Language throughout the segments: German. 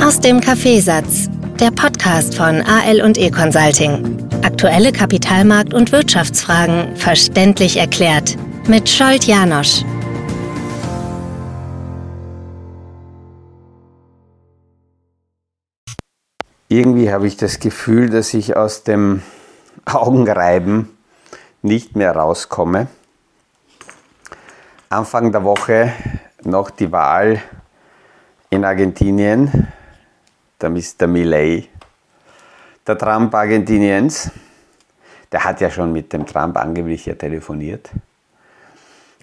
Aus dem Kaffeesatz, der Podcast von AL und E Consulting. Aktuelle Kapitalmarkt- und Wirtschaftsfragen verständlich erklärt mit Scholt Janosch. Irgendwie habe ich das Gefühl, dass ich aus dem Augenreiben nicht mehr rauskomme. Anfang der Woche noch die Wahl in Argentinien, der Mr. Milley, der Trump Argentiniens. Der hat ja schon mit dem Trump angeblich ja telefoniert,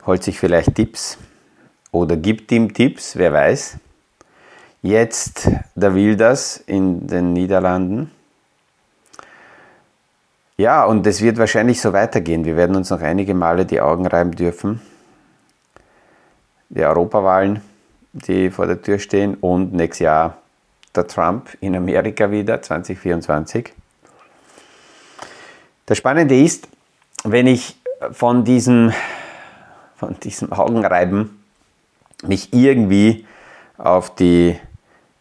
holt sich vielleicht Tipps oder gibt ihm Tipps, wer weiß. Jetzt der Wilders in den Niederlanden. Ja, und es wird wahrscheinlich so weitergehen. Wir werden uns noch einige Male die Augen reiben dürfen. Die Europawahlen, die vor der Tür stehen und nächstes Jahr der Trump in Amerika wieder, 2024. Das Spannende ist, wenn ich von diesem, von diesem Augenreiben mich irgendwie auf die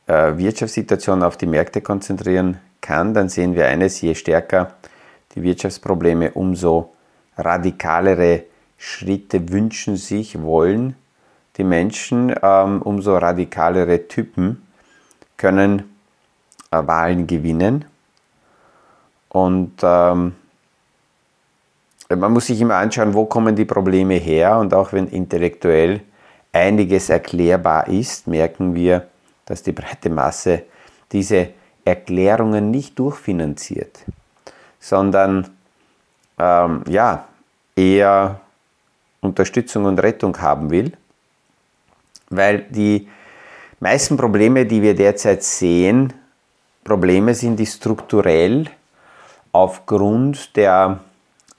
äh, Wirtschaftssituation, auf die Märkte konzentrieren kann, dann sehen wir eines, je stärker die Wirtschaftsprobleme, umso radikalere Schritte wünschen sich, wollen die Menschen, ähm, umso radikalere Typen können äh, Wahlen gewinnen. Und ähm, man muss sich immer anschauen, wo kommen die Probleme her. Und auch wenn intellektuell einiges erklärbar ist, merken wir, dass die breite Masse diese Erklärungen nicht durchfinanziert, sondern ähm, ja, eher Unterstützung und Rettung haben will, weil die meisten Probleme, die wir derzeit sehen, Probleme sind, die strukturell aufgrund der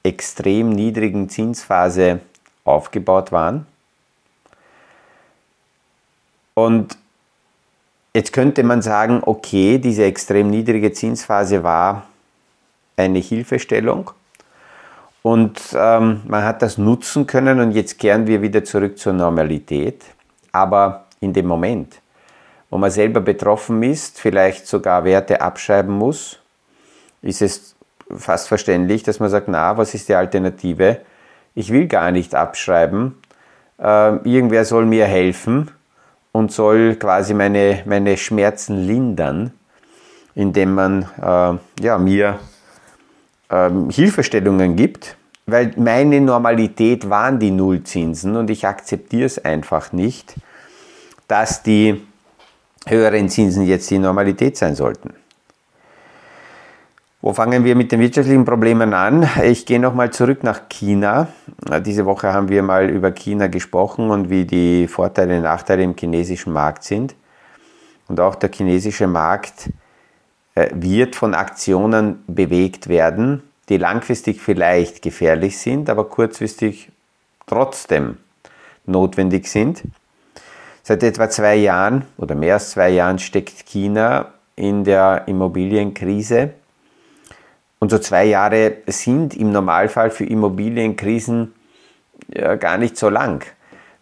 extrem niedrigen Zinsphase aufgebaut waren. Und jetzt könnte man sagen, okay, diese extrem niedrige Zinsphase war eine Hilfestellung und ähm, man hat das nutzen können und jetzt kehren wir wieder zurück zur Normalität. Aber in dem Moment, wo man selber betroffen ist, vielleicht sogar Werte abschreiben muss, ist es fast verständlich, dass man sagt, na, was ist die Alternative? Ich will gar nicht abschreiben. Äh, irgendwer soll mir helfen und soll quasi meine, meine Schmerzen lindern, indem man äh, ja, mir äh, Hilfestellungen gibt, weil meine Normalität waren die Nullzinsen und ich akzeptiere es einfach nicht, dass die höheren Zinsen jetzt die Normalität sein sollten. Wo fangen wir mit den wirtschaftlichen Problemen an? Ich gehe nochmal zurück nach China. Diese Woche haben wir mal über China gesprochen und wie die Vorteile und Nachteile im chinesischen Markt sind. Und auch der chinesische Markt äh, wird von Aktionen bewegt werden, die langfristig vielleicht gefährlich sind, aber kurzfristig trotzdem notwendig sind. Seit etwa zwei Jahren oder mehr als zwei Jahren steckt China in der Immobilienkrise. Und so zwei Jahre sind im Normalfall für Immobilienkrisen ja, gar nicht so lang.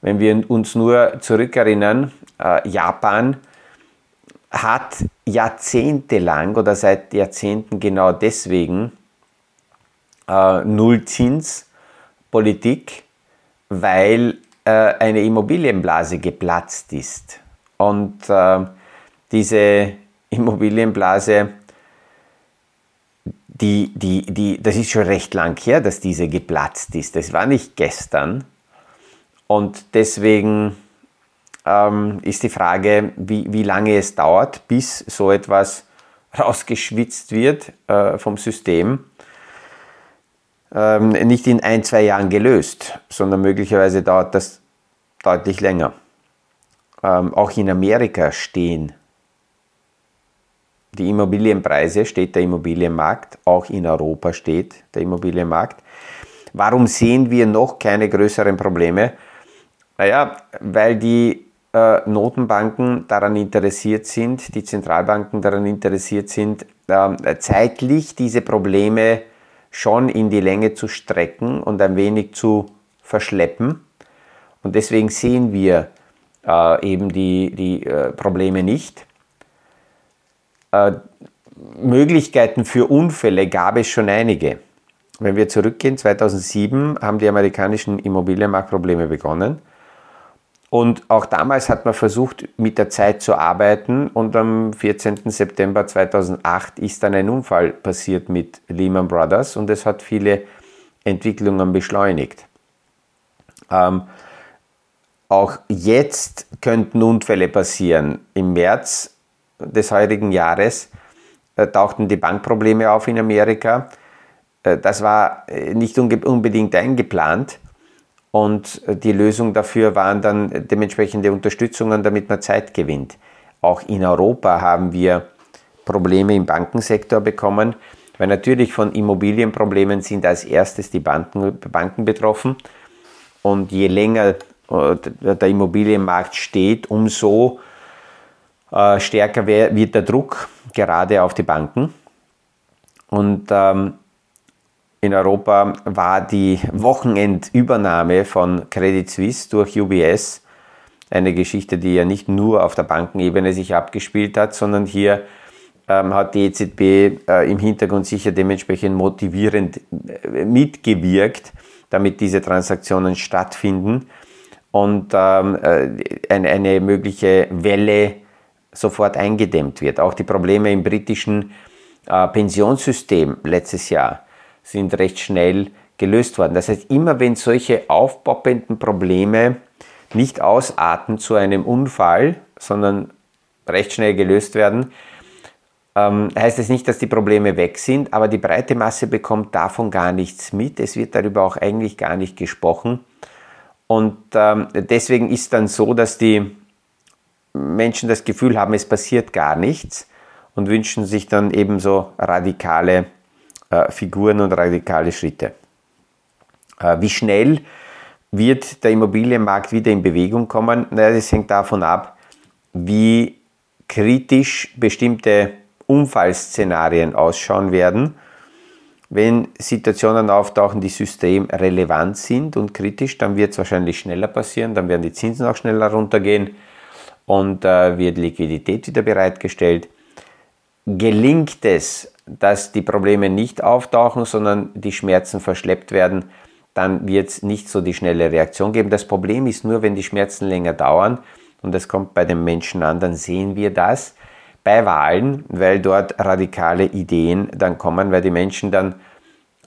Wenn wir uns nur zurückerinnern, äh, Japan hat jahrzehntelang oder seit Jahrzehnten genau deswegen äh, Nullzinspolitik, weil eine Immobilienblase geplatzt ist. Und äh, diese Immobilienblase, die, die, die, das ist schon recht lang her, dass diese geplatzt ist. Das war nicht gestern. Und deswegen ähm, ist die Frage, wie, wie lange es dauert, bis so etwas rausgeschwitzt wird äh, vom System ähm, nicht in ein, zwei Jahren gelöst, sondern möglicherweise dauert das deutlich länger. Ähm, auch in Amerika stehen die Immobilienpreise, steht der Immobilienmarkt, auch in Europa steht der Immobilienmarkt. Warum sehen wir noch keine größeren Probleme? Naja, weil die äh, Notenbanken daran interessiert sind, die Zentralbanken daran interessiert sind, äh, zeitlich diese Probleme zu schon in die Länge zu strecken und ein wenig zu verschleppen. Und deswegen sehen wir äh, eben die, die äh, Probleme nicht. äh, Möglichkeiten für Unfälle gab es schon einige. Wenn wir zurückgehen, 2007 haben die amerikanischen Immobilienmarktprobleme begonnen. Und auch damals hat man versucht, mit der Zeit zu arbeiten. Und am 14. September 2008 ist dann ein Unfall passiert mit Lehman Brothers und es hat viele Entwicklungen beschleunigt. Ähm, auch jetzt könnten Unfälle passieren. Im März des heurigen Jahres äh, tauchten die Bankprobleme auf in Amerika. Äh, das war äh, nicht unbedingt eingeplant. Und die Lösung dafür waren dann dementsprechende Unterstützungen, damit man Zeit gewinnt. Auch in Europa haben wir Probleme im Bankensektor bekommen, weil natürlich von Immobilienproblemen sind als erstes die Banken, Banken betroffen. Und je länger der Immobilienmarkt steht, umso stärker wird der Druck gerade auf die Banken. Und ähm, in Europa war die Wochenendübernahme von Credit Suisse durch UBS eine Geschichte, die ja nicht nur auf der Bankenebene sich abgespielt hat, sondern hier ähm, hat die EZB äh, im Hintergrund sicher dementsprechend motivierend äh, mitgewirkt, damit diese Transaktionen stattfinden und ähm, äh, eine, eine mögliche Welle sofort eingedämmt wird. Auch die Probleme im britischen äh, Pensionssystem letztes Jahr sind recht schnell gelöst worden. Das heißt, immer wenn solche aufpoppenden Probleme nicht ausarten zu einem Unfall, sondern recht schnell gelöst werden, ähm, heißt es nicht, dass die Probleme weg sind, aber die breite Masse bekommt davon gar nichts mit. Es wird darüber auch eigentlich gar nicht gesprochen. Und ähm, deswegen ist dann so, dass die Menschen das Gefühl haben, es passiert gar nichts und wünschen sich dann ebenso radikale Figuren und radikale Schritte. Äh, wie schnell wird der Immobilienmarkt wieder in Bewegung kommen? Naja, das hängt davon ab, wie kritisch bestimmte Unfallszenarien ausschauen werden. Wenn Situationen auftauchen, die systemrelevant sind und kritisch, dann wird es wahrscheinlich schneller passieren, dann werden die Zinsen auch schneller runtergehen und äh, wird Liquidität wieder bereitgestellt. Gelingt es, dass die Probleme nicht auftauchen, sondern die Schmerzen verschleppt werden, dann wird es nicht so die schnelle Reaktion geben. Das Problem ist nur, wenn die Schmerzen länger dauern, und das kommt bei den Menschen an, dann sehen wir das bei Wahlen, weil dort radikale Ideen dann kommen, weil die Menschen dann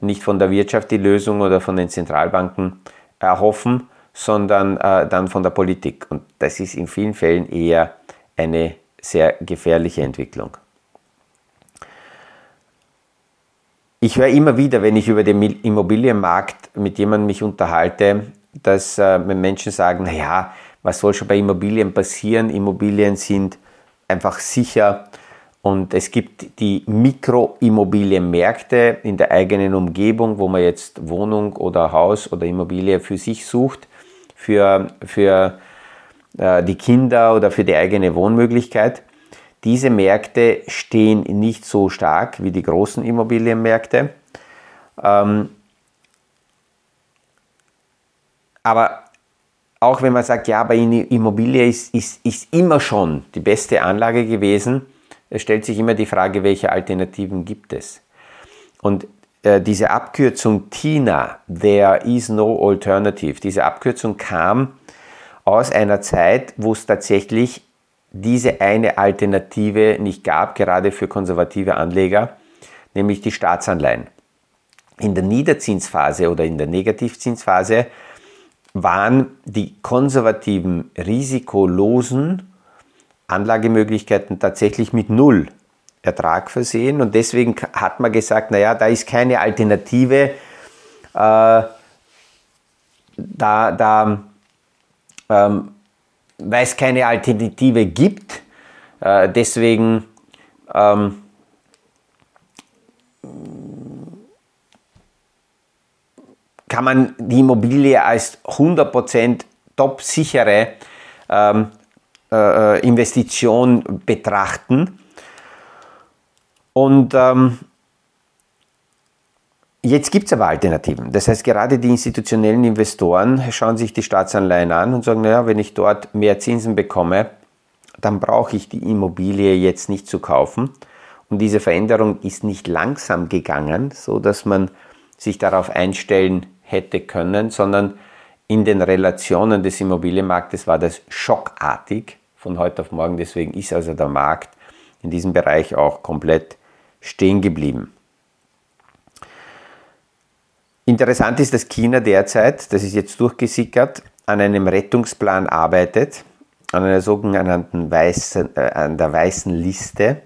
nicht von der Wirtschaft die Lösung oder von den Zentralbanken erhoffen, sondern äh, dann von der Politik. Und das ist in vielen Fällen eher eine sehr gefährliche Entwicklung. Ich höre immer wieder, wenn ich über den Immobilienmarkt mit jemandem mich unterhalte, dass äh, Menschen sagen, naja, was soll schon bei Immobilien passieren? Immobilien sind einfach sicher und es gibt die Mikroimmobilienmärkte in der eigenen Umgebung, wo man jetzt Wohnung oder Haus oder Immobilie für sich sucht für, für äh, die Kinder oder für die eigene Wohnmöglichkeit. Diese Märkte stehen nicht so stark wie die großen Immobilienmärkte. Ähm, aber auch wenn man sagt, ja, bei Immobilie ist, ist, ist immer schon die beste Anlage gewesen, es stellt sich immer die Frage, welche Alternativen gibt es. Und äh, diese Abkürzung TINA, There is no alternative, diese Abkürzung kam aus einer Zeit, wo es tatsächlich diese eine Alternative nicht gab, gerade für konservative Anleger, nämlich die Staatsanleihen. In der Niederzinsphase oder in der Negativzinsphase waren die konservativen, risikolosen Anlagemöglichkeiten tatsächlich mit Null Ertrag versehen und deswegen hat man gesagt, naja, da ist keine Alternative, äh, da, da ähm, weil es keine Alternative gibt, äh, deswegen ähm, kann man die Immobilie als 100% top sichere ähm, äh, äh, Investition betrachten. Und ähm, jetzt gibt es aber Alternativen. Das heißt, gerade die institutionellen Investoren schauen sich die Staatsanleihen an und sagen, naja, wenn ich dort mehr Zinsen bekomme, dann brauche ich die Immobilie jetzt nicht zu kaufen. Und diese Veränderung ist nicht langsam gegangen, so dass man sich darauf einstellen hätte können, sondern in den Relationen des Immobilienmarktes war das schockartig von heute auf morgen. Deswegen ist also der Markt in diesem Bereich auch komplett stehen geblieben. Interessant ist, dass China derzeit, das ist jetzt durchgesickert, an einem Rettungsplan arbeitet, an einer sogenannten weißen, äh, an der weißen Liste.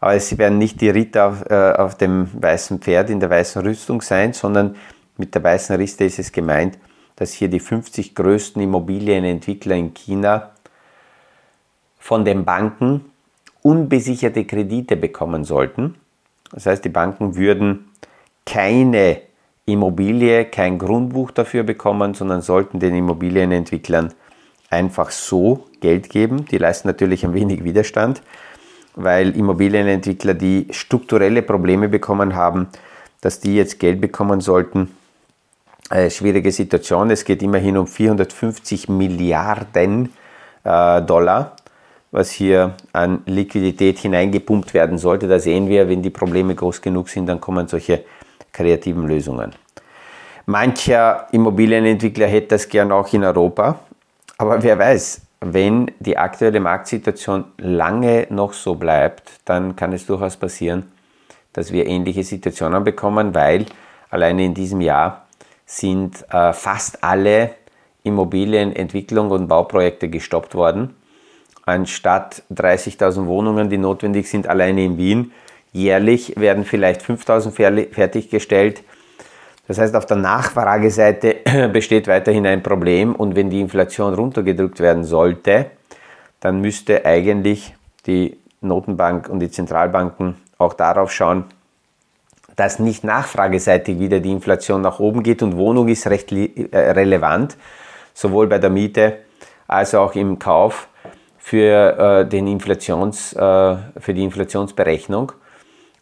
Aber sie werden nicht die Ritter auf, äh, auf dem weißen Pferd in der weißen Rüstung sein, sondern mit der weißen Liste ist es gemeint, dass hier die 50 größten Immobilienentwickler in China von den Banken unbesicherte Kredite bekommen sollten. Das heißt, die Banken würden keine Immobilie, kein Grundbuch dafür bekommen, sondern sollten den Immobilienentwicklern einfach so Geld geben. Die leisten natürlich ein wenig Widerstand, weil Immobilienentwickler, die strukturelle Probleme bekommen haben, dass die jetzt Geld bekommen sollten. Äh, schwierige Situation. Es geht immerhin um 450 Milliarden äh, Dollar was hier an Liquidität hineingepumpt werden sollte. Da sehen wir, wenn die Probleme groß genug sind, dann kommen solche kreativen Lösungen. Mancher Immobilienentwickler hätte das gern auch in Europa, aber wer weiß, wenn die aktuelle Marktsituation lange noch so bleibt, dann kann es durchaus passieren, dass wir ähnliche Situationen bekommen, weil alleine in diesem Jahr sind äh, fast alle Immobilienentwicklung und Bauprojekte gestoppt worden anstatt 30.000 Wohnungen, die notwendig sind, alleine in Wien. Jährlich werden vielleicht 5.000 fertiggestellt. Das heißt, auf der Nachfrageseite besteht weiterhin ein Problem und wenn die Inflation runtergedrückt werden sollte, dann müsste eigentlich die Notenbank und die Zentralbanken auch darauf schauen, dass nicht nachfrageseitig wieder die Inflation nach oben geht und Wohnung ist recht äh, relevant, sowohl bei der Miete als auch im Kauf für, äh, den Inflations, äh, für die Inflationsberechnung.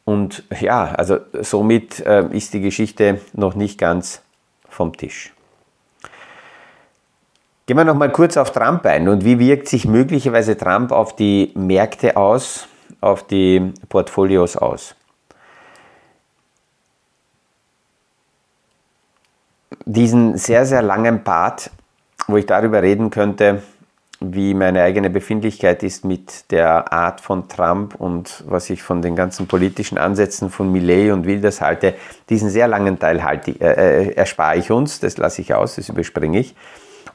Und ja, also somit äh, ist die Geschichte noch nicht ganz vom Tisch. Gehen wir noch mal kurz auf Trump ein und wie wirkt sich möglicherweise Trump auf die Märkte aus, auf die Portfolios aus? Diesen sehr, sehr langen Part, wo ich darüber reden könnte, wie meine eigene Befindlichkeit ist mit der Art von Trump und was ich von den ganzen politischen Ansätzen von Millet und Wilders halte, diesen sehr langen Teil halte, äh, äh, erspare ich uns, das lasse ich aus, das überspringe ich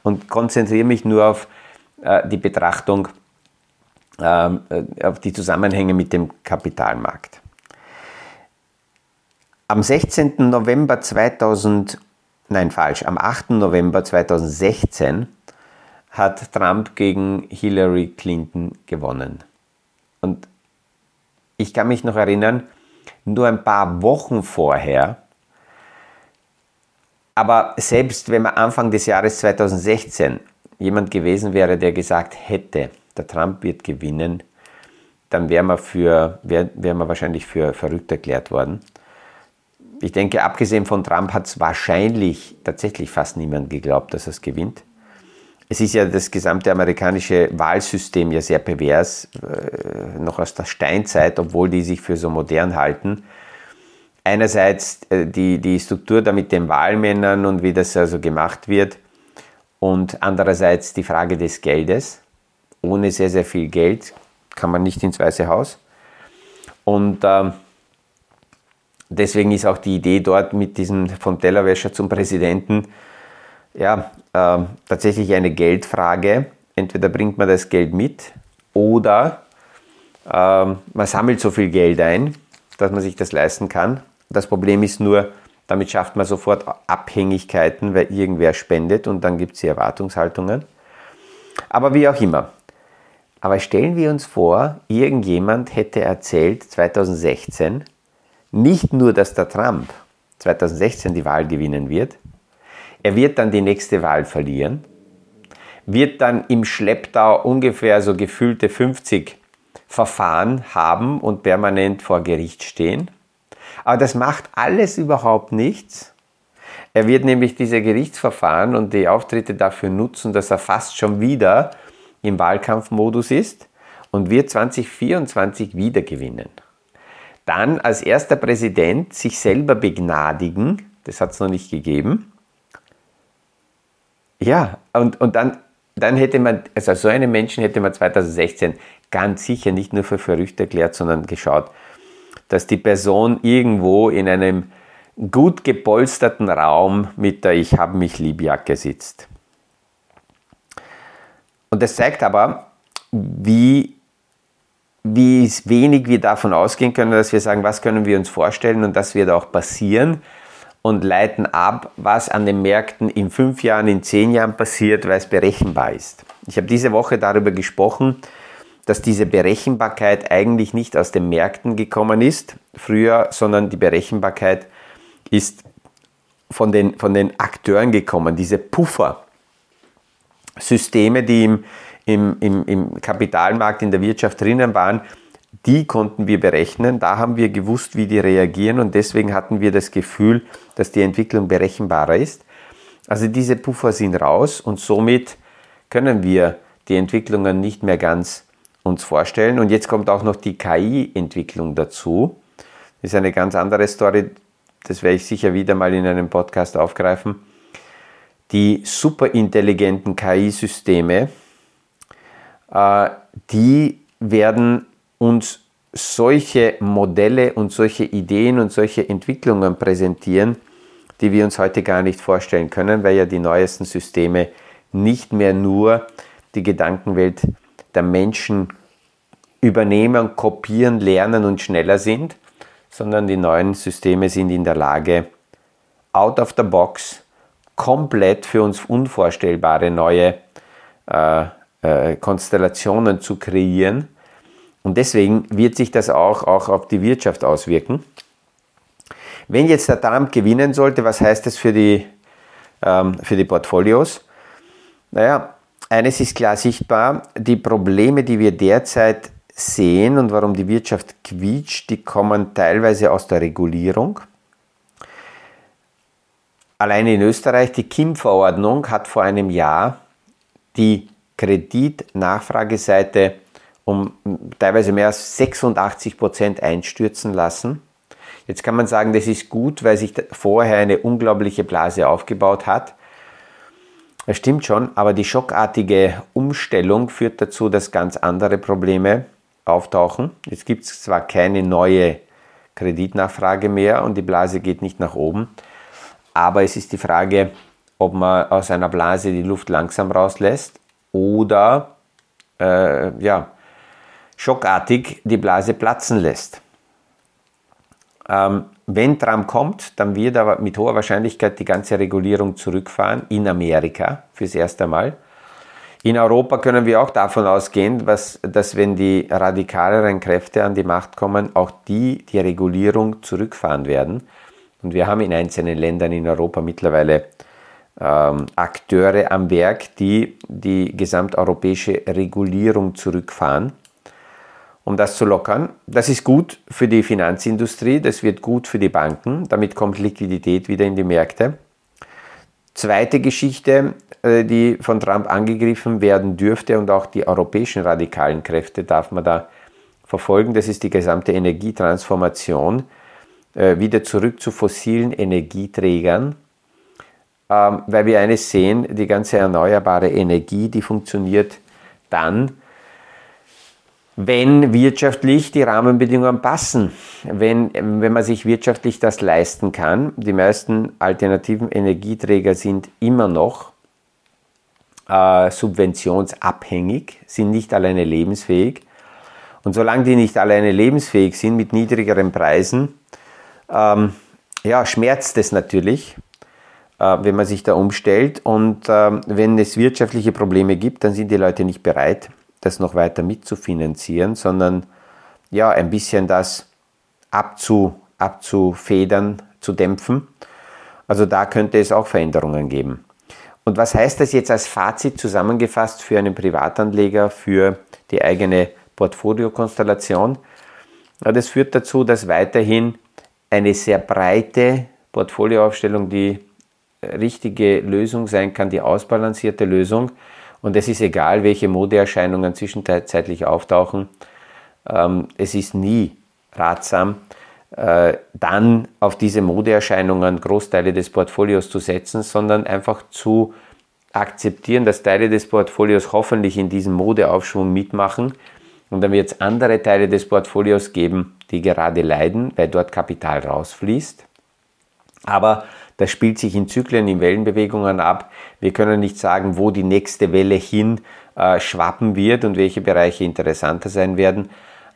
und konzentriere mich nur auf äh, die Betrachtung, ähm, äh, auf die Zusammenhänge mit dem Kapitalmarkt. Am 16. November 2000, nein falsch, am 8. November 2016 hat Trump gegen Hillary Clinton gewonnen. Und ich kann mich noch erinnern, nur ein paar Wochen vorher, aber selbst wenn man Anfang des Jahres 2016 jemand gewesen wäre, der gesagt hätte, der Trump wird gewinnen, dann wäre man, für, wär, wär man wahrscheinlich für verrückt erklärt worden. Ich denke, abgesehen von Trump hat es wahrscheinlich tatsächlich fast niemand geglaubt, dass er es gewinnt. Es ist ja das gesamte amerikanische Wahlsystem ja sehr pervers, äh, noch aus der Steinzeit, obwohl die sich für so modern halten. Einerseits äh, die, die Struktur da mit den Wahlmännern und wie das also gemacht wird und andererseits die Frage des Geldes. Ohne sehr, sehr viel Geld kann man nicht ins Weiße Haus. Und äh, deswegen ist auch die Idee dort mit diesem vom Tellerwäscher zum Präsidenten ja, äh, tatsächlich eine Geldfrage. Entweder bringt man das Geld mit oder äh, man sammelt so viel Geld ein, dass man sich das leisten kann. Das Problem ist nur, damit schafft man sofort Abhängigkeiten, weil irgendwer spendet und dann gibt es die Erwartungshaltungen. Aber wie auch immer. Aber stellen wir uns vor, irgendjemand hätte erzählt 2016, nicht nur, dass der Trump 2016 die Wahl gewinnen wird, er wird dann die nächste Wahl verlieren, wird dann im Schlepptau ungefähr so gefühlte 50 Verfahren haben und permanent vor Gericht stehen. Aber das macht alles überhaupt nichts. Er wird nämlich diese Gerichtsverfahren und die Auftritte dafür nutzen, dass er fast schon wieder im Wahlkampfmodus ist und wird 2024 wieder gewinnen. dann als erster Präsident sich selber begnadigen, das hat es noch nicht gegeben. Ja, und, und dann, dann hätte man, also so einen Menschen hätte man 2016 ganz sicher nicht nur für verrückt erklärt, sondern geschaut, dass die Person irgendwo in einem gut gepolsterten Raum mit der Ich habe mich lieb Jacke sitzt. Und das zeigt aber, wie, wie wenig wir davon ausgehen können, dass wir sagen, was können wir uns vorstellen und das wird auch passieren und leiten ab, was an den Märkten in fünf Jahren, in zehn Jahren passiert, weil es berechenbar ist. Ich habe diese Woche darüber gesprochen, dass diese Berechenbarkeit eigentlich nicht aus den Märkten gekommen ist früher, sondern die Berechenbarkeit ist von den, von den Akteuren gekommen, diese Puffer. Systeme, die im, im, im Kapitalmarkt, in der Wirtschaft drinnen waren, die konnten wir berechnen. Da haben wir gewusst, wie die reagieren und deswegen hatten wir das Gefühl, dass die Entwicklung berechenbarer ist. Also diese Puffer sind raus und somit können wir die Entwicklungen nicht mehr ganz uns vorstellen. Und jetzt kommt auch noch die KI-Entwicklung dazu. Das ist eine ganz andere Story, das werde ich sicher wieder mal in einem Podcast aufgreifen die superintelligenten KI-Systeme, äh, die werden uns solche Modelle und solche Ideen und solche Entwicklungen präsentieren, die wir uns heute gar nicht vorstellen können, weil ja die neuesten Systeme nicht mehr nur die Gedankenwelt der Menschen übernehmen, kopieren, lernen und schneller sind, sondern die neuen Systeme sind in der Lage, out of the box komplett für uns unvorstellbare neue äh, äh, Konstellationen zu kreieren. Und deswegen wird sich das auch, auch auf die Wirtschaft auswirken. Wenn jetzt der Trump gewinnen sollte, was heißt das für die, ähm, für die Portfolios? Naja, eines ist klar sichtbar, die Probleme, die wir derzeit sehen und warum die Wirtschaft quietscht, die kommen teilweise aus der Regulierung. Alleine in Österreich, die KIM-Verordnung hat vor einem Jahr die Kreditnachfrageseite um teilweise mehr als 86 Prozent einstürzen lassen. Jetzt kann man sagen, das ist gut, weil sich vorher eine unglaubliche Blase aufgebaut hat. Das stimmt schon, aber die schockartige Umstellung führt dazu, dass ganz andere Probleme auftauchen. Jetzt gibt es zwar keine neue Kreditnachfrage mehr und die Blase geht nicht nach oben, aber es ist die Frage, ob man aus einer Blase die Luft langsam rauslässt oder äh, ja, schockartig die Blase platzen lässt. Ähm, wenn Trump kommt, dann wird aber mit hoher Wahrscheinlichkeit die ganze Regulierung zurückfahren in Amerika fürs erste Mal. In Europa können wir auch davon ausgehen, was, dass wenn die radikaleren Kräfte an die Macht kommen, auch die die Regulierung zurückfahren werden. Und wir haben in einzelnen Ländern in Europa mittlerweile ähm, Akteure am Werk, die die gesamteuropäische Regulierung zurückfahren, um das zu lockern. Das ist gut für die Finanzindustrie, das wird gut für die Banken, damit kommt Liquidität wieder in die Märkte. Zweite Geschichte, äh, die von Trump angegriffen werden dürfte und auch die europäischen radikalen Kräfte darf man da verfolgen, das ist die gesamte Energietransformation äh, wieder zurück zu fossilen Energieträgern, ähm, weil wir eines sehen, die ganze erneuerbare Energie, die funktioniert dann, wenn wirtschaftlich die Rahmenbedingungen passen, wenn, wenn man sich wirtschaftlich das leisten kann. Die meisten alternativen Energieträger sind immer noch äh, subventionsabhängig, sind nicht alleine lebensfähig. Und solange die nicht alleine lebensfähig sind mit niedrigeren Preisen, ähm, ja, schmerzt es natürlich, äh, wenn man sich da umstellt. Und äh, wenn es wirtschaftliche Probleme gibt, dann sind die Leute nicht bereit, das noch weiter mitzufinanzieren, sondern ja, ein bisschen das abzu, abzufedern, zu dämpfen. Also da könnte es auch Veränderungen geben. Und was heißt das jetzt als Fazit zusammengefasst für einen Privatanleger, für die eigene Portfoliokonstellation? Ja, das führt dazu, dass weiterhin eine sehr breite Portfolioaufstellung die richtige Lösung sein kann, die ausbalancierte Lösung. Und es ist egal, welche Modeerscheinungen zwischenzeitlich auftauchen. Ähm, es ist nie ratsam, äh, dann auf diese Modeerscheinungen Großteile des Portfolios zu setzen, sondern einfach zu akzeptieren, dass Teile des Portfolios hoffentlich in diesem Modeaufschwung mitmachen und dann wird es andere Teile des Portfolios geben, die gerade leiden, weil dort Kapital rausfließt. Aber das spielt sich in Zyklen, in Wellenbewegungen ab. Wir können nicht sagen, wo die nächste Welle hin äh, schwappen wird und welche Bereiche interessanter sein werden.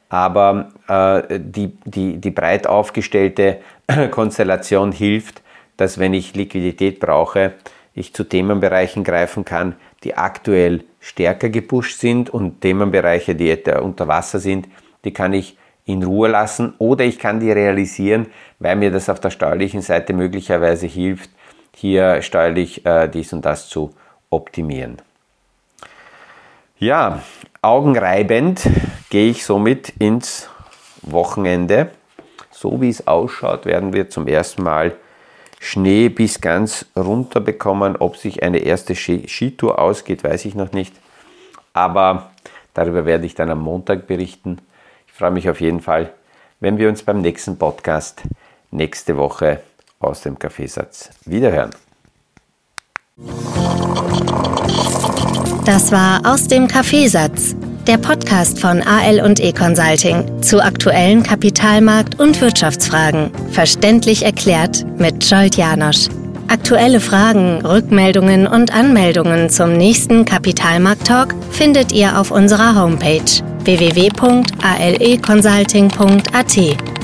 Aber äh, die, die, die breit aufgestellte Konstellation hilft, dass wenn ich Liquidität brauche, ich zu Themenbereichen greifen kann, die aktuell stärker gepusht sind und Themenbereiche, die unter Wasser sind, die kann ich in Ruhe lassen oder ich kann die realisieren, weil mir das auf der steuerlichen Seite möglicherweise hilft, hier steuerlich äh, dies und das zu optimieren. Ja, augenreibend gehe ich somit ins Wochenende. So wie es ausschaut, werden wir zum ersten Mal Schnee bis ganz runter bekommen. Ob sich eine erste Skitour ausgeht, weiß ich noch nicht. Aber darüber werde ich dann am Montag berichten. Ich freue mich auf jeden Fall, wenn wir uns beim nächsten Podcast nächste Woche aus dem Kaffeesatz wiederhören. Das war aus dem Kaffeesatz, der Podcast von AL und E Consulting zu aktuellen Kapitalmarkt- und Wirtschaftsfragen, verständlich erklärt mit Scholt Janosch. Aktuelle Fragen, Rückmeldungen und Anmeldungen zum nächsten Kapitalmarkt-Talk findet ihr auf unserer Homepage www.aleconsulting.at.